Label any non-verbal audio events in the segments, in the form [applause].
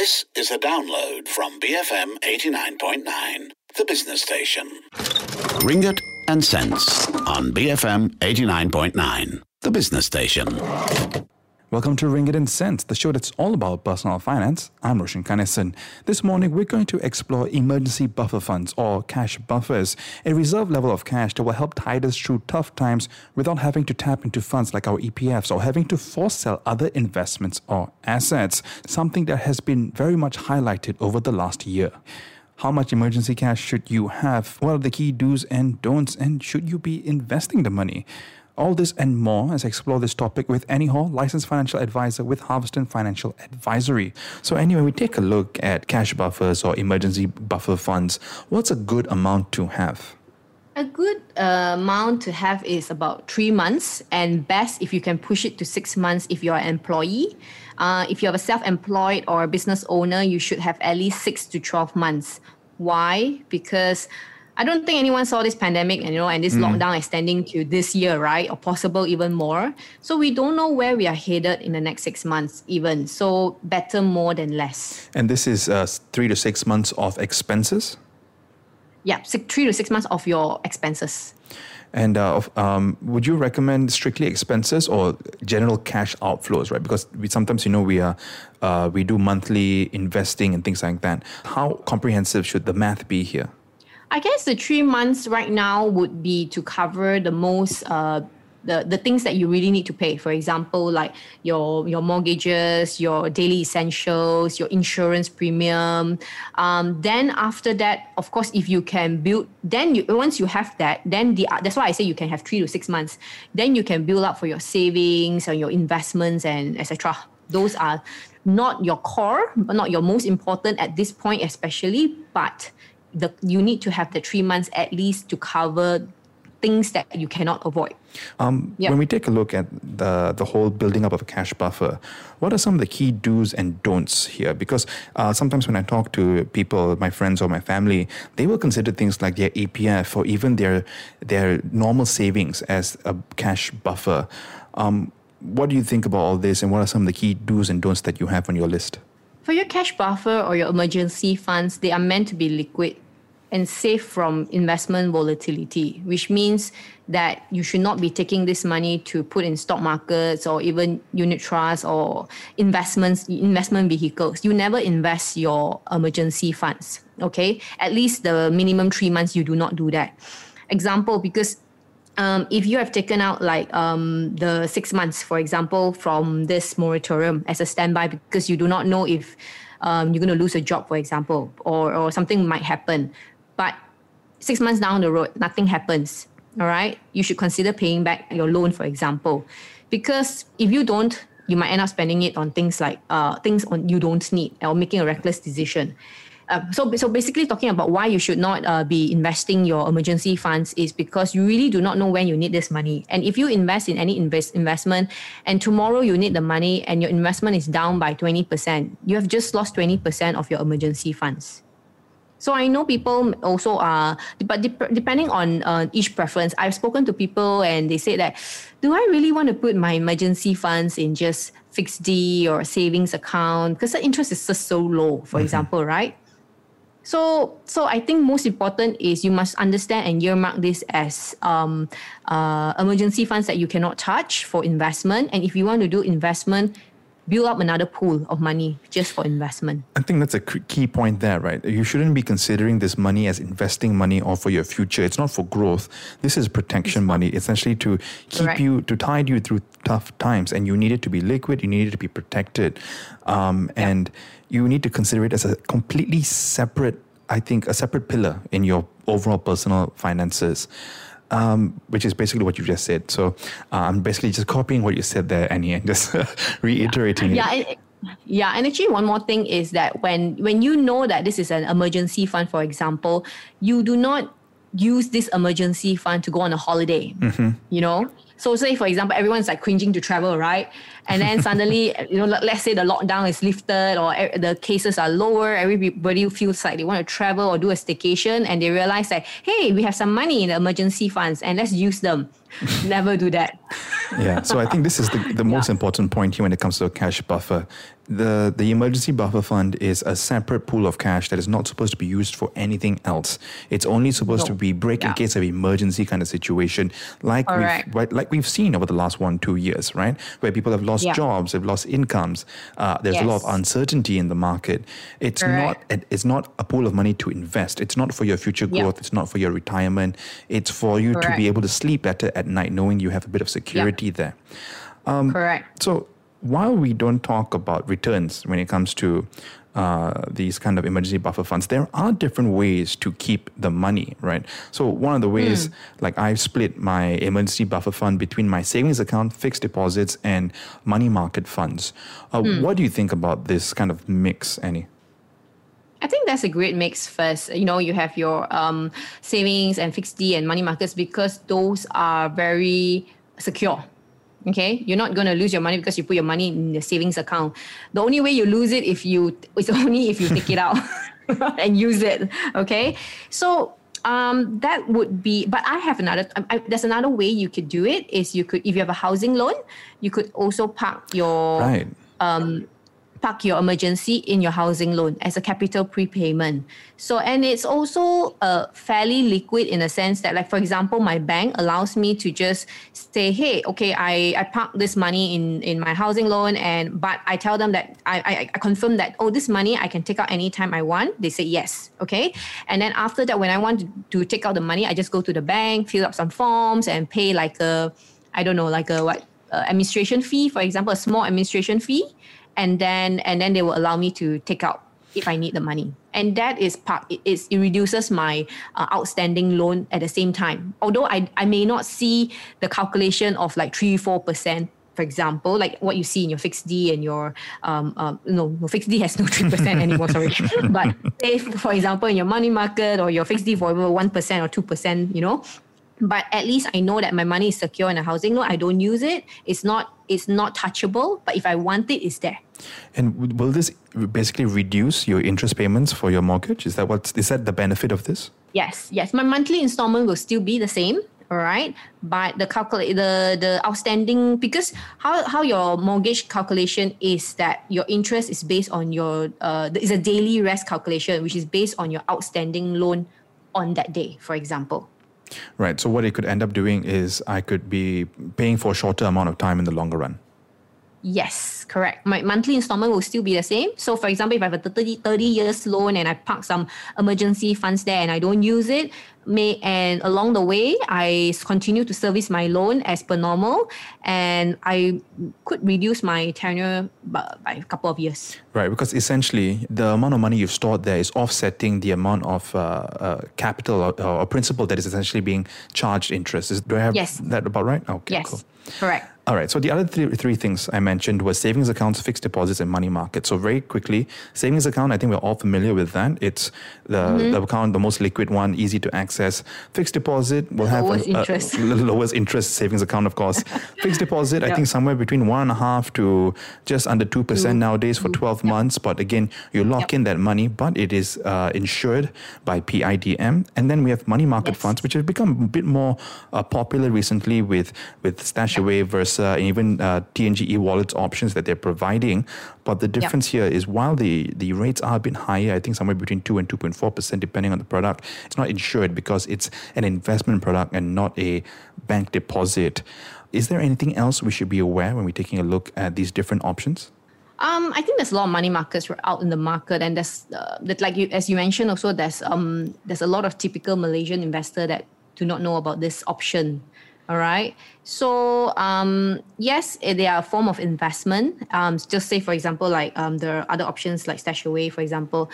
This is a download from BFM 89.9, the business station. Ringgit and cents on BFM 89.9, the business station. Welcome to Ringgit and Cents, the show that's all about personal finance. I'm Roshan Kanesan. This morning, we're going to explore emergency buffer funds or cash buffers, a reserve level of cash that will help tide us through tough times without having to tap into funds like our EPFs or having to force sell other investments or assets, something that has been very much highlighted over the last year. How much emergency cash should you have? What are the key do's and don'ts? And should you be investing the money? All this and more as I explore this topic with Annie Hall, licensed financial advisor with Harveston Financial Advisory. So, anyway, we take a look at cash buffers or emergency buffer funds. What's a good amount to have? A good uh, amount to have is about three months, and best if you can push it to six months if you're an employee. Uh, if you're a self employed or a business owner, you should have at least six to 12 months. Why? Because I don't think anyone saw this pandemic and you know and this mm. lockdown extending to this year, right? Or possible even more. So we don't know where we are headed in the next six months, even. So better more than less. And this is uh, three to six months of expenses. Yeah, six, three to six months of your expenses. And uh, um, would you recommend strictly expenses or general cash outflows, right? Because we, sometimes, you know, we are uh, we do monthly investing and things like that. How comprehensive should the math be here? I guess the three months right now would be to cover the most uh, the, the things that you really need to pay. For example, like your your mortgages, your daily essentials, your insurance premium. Um, then after that, of course, if you can build, then you once you have that, then the that's why I say you can have three to six months. Then you can build up for your savings and your investments and etc. Those are not your core, but not your most important at this point, especially, but the you need to have the three months at least to cover things that you cannot avoid. Um, yep. When we take a look at the the whole building up of a cash buffer, what are some of the key do's and don'ts here? Because uh, sometimes when I talk to people, my friends or my family, they will consider things like their EPF or even their their normal savings as a cash buffer. Um, what do you think about all this, and what are some of the key do's and don'ts that you have on your list? For your cash buffer or your emergency funds, they are meant to be liquid and safe from investment volatility, which means that you should not be taking this money to put in stock markets or even unit trusts or investments, investment vehicles. You never invest your emergency funds. Okay. At least the minimum three months, you do not do that. Example, because um, if you have taken out like um, the six months, for example, from this moratorium as a standby because you do not know if um, you're going to lose a job, for example, or, or something might happen. But six months down the road, nothing happens. All right. You should consider paying back your loan, for example. Because if you don't, you might end up spending it on things like uh, things on you don't need or making a reckless decision. Uh, so, so basically, talking about why you should not uh, be investing your emergency funds is because you really do not know when you need this money. And if you invest in any invest investment, and tomorrow you need the money, and your investment is down by twenty percent, you have just lost twenty percent of your emergency funds. So I know people also are, but depending on uh, each preference, I've spoken to people and they say that, do I really want to put my emergency funds in just fixed D or savings account because the interest is just so low, for mm-hmm. example, right? So, so I think most important is you must understand and earmark this as um, uh, emergency funds that you cannot touch for investment. And if you want to do investment, build up another pool of money just for investment. I think that's a key point there, right? You shouldn't be considering this money as investing money or for your future. It's not for growth. This is protection money, essentially to keep Correct. you, to tide you through tough times. And you need it to be liquid, you need it to be protected. Um, and you need to consider it as a completely separate, I think, a separate pillar in your overall personal finances um, which is basically what you just said. So uh, I'm basically just copying what you said there, Annie, and just [laughs] reiterating yeah. it. Yeah. yeah, and actually, one more thing is that when when you know that this is an emergency fund, for example, you do not use this emergency fund to go on a holiday. Mm-hmm. You know, so say for example, everyone's like cringing to travel, right? And then [laughs] suddenly, you know, let's say the lockdown is lifted or the cases are lower, everybody feels like they want to travel or do a staycation, and they realize that hey, we have some money in the emergency funds, and let's use them. Never do that. yeah. So I think this is the, the most yeah. important point here when it comes to a cash buffer the, the emergency buffer fund is a separate pool of cash that is not supposed to be used for anything else. It's only supposed no. to be break yeah. in case of emergency kind of situation, like we've right, like we've seen over the last one two years, right? Where people have lost yeah. jobs, have lost incomes. Uh, there's yes. a lot of uncertainty in the market. It's Correct. not it's not a pool of money to invest. It's not for your future growth. It's not for your retirement. It's for you Correct. to be able to sleep better at night, knowing you have a bit of security there. Um, Correct. So while we don't talk about returns when it comes to uh, these kind of emergency buffer funds, there are different ways to keep the money, right? So one of the ways, mm. like I've split my emergency buffer fund between my savings account, fixed deposits, and money market funds. Uh, mm. What do you think about this kind of mix, Annie? I think that's a great mix first. You know, you have your um, savings and fixed D and money markets because those are very secure okay you're not going to lose your money because you put your money in the savings account the only way you lose it if you it's [laughs] only if you take it out [laughs] and use it okay so um, that would be but i have another I, there's another way you could do it is you could if you have a housing loan you could also park your right. um, park your emergency in your housing loan as a capital prepayment. So, and it's also uh, fairly liquid in a sense that, like, for example, my bank allows me to just say, hey, okay, I, I park this money in, in my housing loan, and but I tell them that I, I, I confirm that, oh, this money I can take out anytime I want. They say yes, okay. And then after that, when I want to take out the money, I just go to the bank, fill up some forms, and pay like a, I don't know, like a what, uh, administration fee, for example, a small administration fee and then and then they will allow me to take out if I need the money. And that is part it, reduces my uh, outstanding loan at the same time. Although I, I may not see the calculation of like three, four percent, for example, like what you see in your fixed D and your um, um no, no fixed D has no three percent anymore, sorry. [laughs] but if for example in your money market or your fixed D for one percent or two percent, you know, but at least I know that my money is secure in a housing loan. I don't use it. It's not it's not touchable, but if I want it, it's there. And will this basically reduce your interest payments for your mortgage? Is that what is that the benefit of this? Yes, yes. My monthly installment will still be the same, all right. But the calculate the the outstanding because how how your mortgage calculation is that your interest is based on your uh is a daily rest calculation, which is based on your outstanding loan on that day, for example. Right. So what it could end up doing is I could be paying for a shorter amount of time in the longer run. Yes, correct. My monthly installment will still be the same. So, for example, if I have a 30, 30 years loan and I park some emergency funds there and I don't use it, may and along the way, I continue to service my loan as per normal, and I could reduce my tenure by, by a couple of years. Right, because essentially the amount of money you've stored there is offsetting the amount of uh, uh, capital or, or, principal that is essentially being charged interest. Is, do I have yes. that about right? Okay, yes, cool. correct. All right. So the other three, three things I mentioned were savings accounts, fixed deposits, and money market. So very quickly, savings account. I think we're all familiar with that. It's the, mm-hmm. the account, the most liquid one, easy to access. Fixed deposit will have lowest a, interest. A, [laughs] a lowest interest savings account, of course. [laughs] fixed deposit, yep. I think somewhere between one and a half to just under two percent mm-hmm. nowadays for twelve yep. months. But again, you lock yep. in that money, but it is uh, insured by PIDM. And then we have money market yes. funds, which have become a bit more uh, popular recently with with Stashaway versus uh, and even uh, TNG e-wallets options that they're providing. But the difference here is while the, the rates are a bit higher, I think somewhere between 2 and 2.4% depending on the product, it's not insured because it's an investment product and not a bank deposit. Is there anything else we should be aware when we're taking a look at these different options? Um, I think there's a lot of money markets out in the market, and there's uh, that like you, as you mentioned, also there's um there's a lot of typical Malaysian investor that do not know about this option. All right. So um, yes, eh, they are a form of investment. Um, just say, for example, like um, there are other options like Stashaway, for example.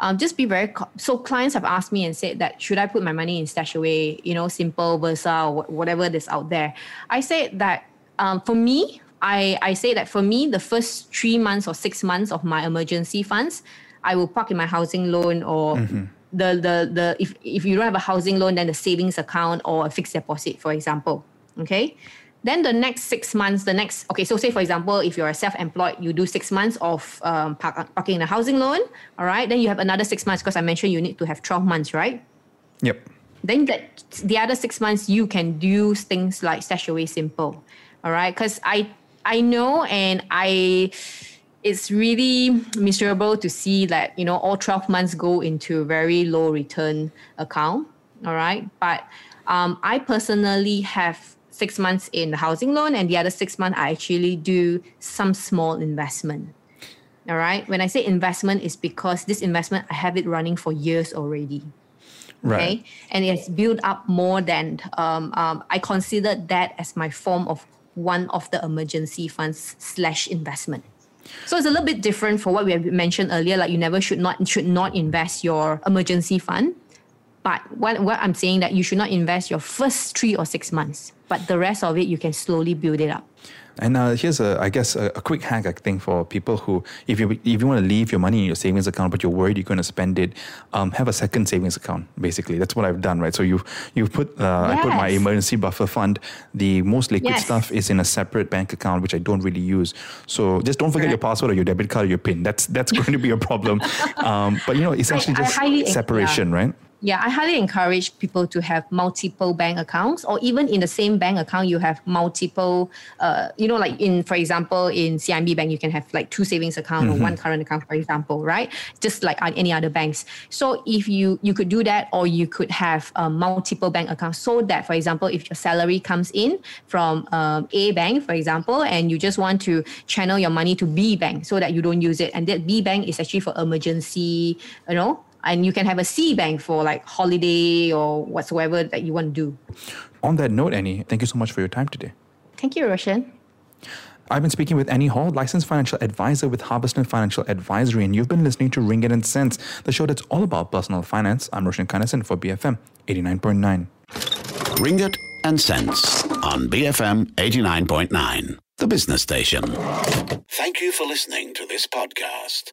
Um, just be very co- so clients have asked me and said that should I put my money in Stashaway, you know, simple Versa or whatever that's out there. I said that um, for me, I, I say that for me, the first three months or six months of my emergency funds, I will park in my housing loan or mm-hmm the the the if if you don't have a housing loan, then the savings account or a fixed deposit, for example. Okay. Then the next six months, the next okay. So say for example, if you're a self-employed, you do six months of um, park, parking in a housing loan. All right. Then you have another six months because I mentioned you need to have twelve months, right? Yep. then that the other six months you can do things like StashAway simple. All right. Because I I know and I it's really miserable to see that you know all 12 months go into a very low return account all right but um, i personally have six months in the housing loan and the other six months i actually do some small investment all right when i say investment is because this investment i have it running for years already Right. okay and it's built up more than um, um, i consider that as my form of one of the emergency funds slash investment so it's a little bit different for what we have mentioned earlier. Like you never should not should not invest your emergency fund. But what, what I'm saying that you should not invest your first three or six months, but the rest of it you can slowly build it up. And uh, here's a, I guess, a, a, quick hack I think for people who, if you if you want to leave your money in your savings account, but you're worried you're going to spend it, um, have a second savings account. Basically, that's what I've done, right? So you you put uh, yes. I put my emergency buffer fund. The most liquid yes. stuff is in a separate bank account, which I don't really use. So just don't forget your password or your debit card or your PIN. That's that's [laughs] going to be a problem. um, but you know, essentially I, just I separation, yeah. right? Yeah, I highly encourage people to have multiple bank accounts, or even in the same bank account, you have multiple. Uh, you know, like in, for example, in CIMB Bank, you can have like two savings account mm-hmm. or one current account, for example, right? Just like on any other banks. So if you you could do that, or you could have um, multiple bank accounts, so that, for example, if your salary comes in from um, A bank, for example, and you just want to channel your money to B bank, so that you don't use it, and that B bank is actually for emergency, you know, and you can have a C bank for like holiday or whatsoever that you want to do. On that note, Annie, thank you so much for your time today. Thank you, Roshan. I've been speaking with Annie Hall, licensed financial advisor with Harveston Financial Advisory, and you've been listening to Ringgit and Cents, the show that's all about personal finance. I'm Roshan Kanesan for BFM 89.9. Ringgit and Cents on BFM 89.9, the business station. Thank you for listening to this podcast.